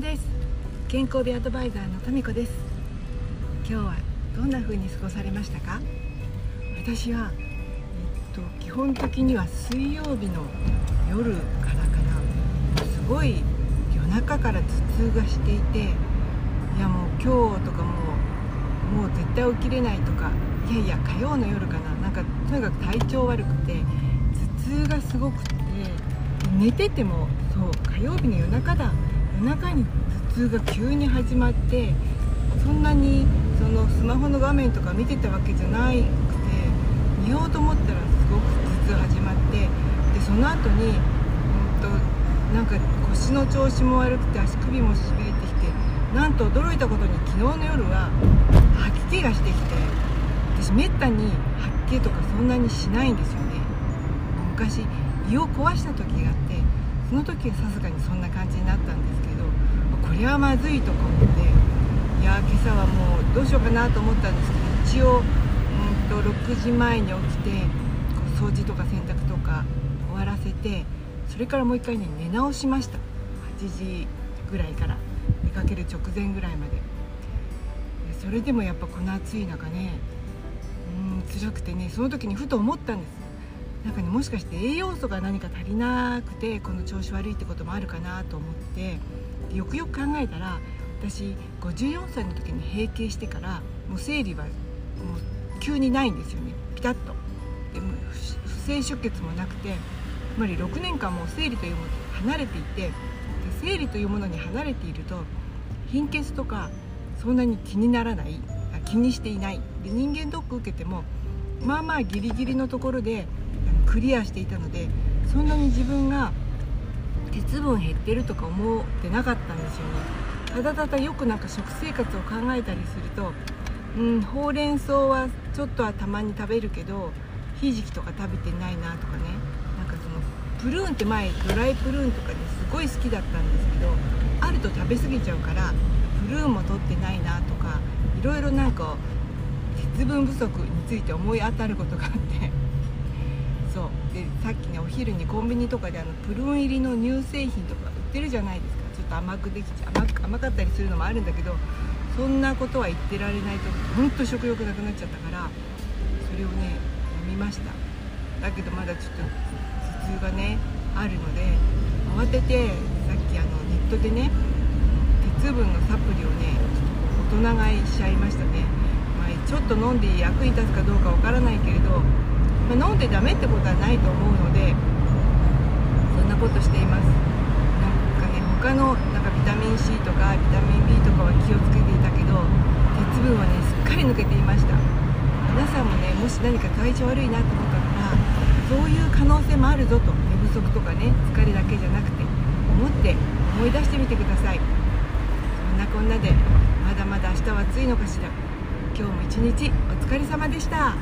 です。健康美アドバイザーのタミコです。今日はどんな風に過ごされましたか？私は、えっと、基本的には水曜日の夜からからすごい夜中から頭痛がしていていやもう今日とかもうもう絶対起きれないとかいやいや火曜の夜かな。なんかとにかく体調悪くて頭痛がすごくて寝ててもそう火曜日の夜中だ夜中に頭痛が急に始まってそんなにそのスマホの画面とか見てたわけじゃなくて寝ようと思ったらすごく頭痛始まってでその後にうんとなんか腰の調子も悪くて足首もしびれてきてなんと驚いたことに昨日の夜は吐き気がしてきて私めったに吐き気とかそんなにしないんですよね。昔胃を壊した時があってその時はさすがにそんな感じになったんですけどこれはまずいとか思っていや今朝はもうどうしようかなと思ったんですけど一応うんと6時前に起きてこう掃除とか洗濯とか終わらせてそれからもう一回ね寝直しました。8時ぐらいから出かける直前ぐらいまでそれでもやっぱこの暑い中ねうん辛くてねその時にふと思ったんです。なんかねもしかして栄養素が何か足りなくてこの調子悪いってこともあるかなと思ってよくよく考えたら私54歳の時に閉経してからもう生理はもう急にないんですよね。ピタッと。でも不正出血もなくてつまり6年間もう生理というものに離れていてで生理というものに離れていると貧血とかそんなに気にならない気にしていない。で人間ドック受けてもまあまあギリギリのところでクリアしていたのでそんなに自分が鉄分減ってるとか思ってなかったんですよね。ただただよくなんか食生活を考えたりするとうんほうれん草はちょっとはたまに食べるけどひじきとか食べてないなとかね。なんかそのプルーンって前ドライプルーンとかですごい好きだったんですけどあると食べ過ぎちゃうからプルーンも取ってないなとかいろいろなんか鉄分不足について思い当たることがあってそう。でさっきねお昼にコンビニとかであのプルーン入りの乳製品とか売ってるじゃないですか。ちょっと甘くできちゃ甘甘かったりするのもあるんだけどそんなことは言ってられないと本当食欲なくなっちゃったからそれをね飲みました。だけどまだちょっと頭痛がねあるので慌ててさっきあのネットでね鉄分のサプリをね大人買いしちゃいましたね、まあ、ちょっと飲んで役に立つかどうかわからないけれどまあ、飲んでダメってことはないと思うのでそんなことしています。なんかね他のなんかビタミン C とかビタミン B とかは気をつけていたけど鉄分はねすっかり抜けていました。皆さんもねもし何か体調悪いなと思ったらそういう可能性もあるぞと寝不足とかね疲れだけじゃなくて思って思い出してみてください。そんなこんなでまだまだ明日は暑いのかしら。今日も一日お疲れ様でした。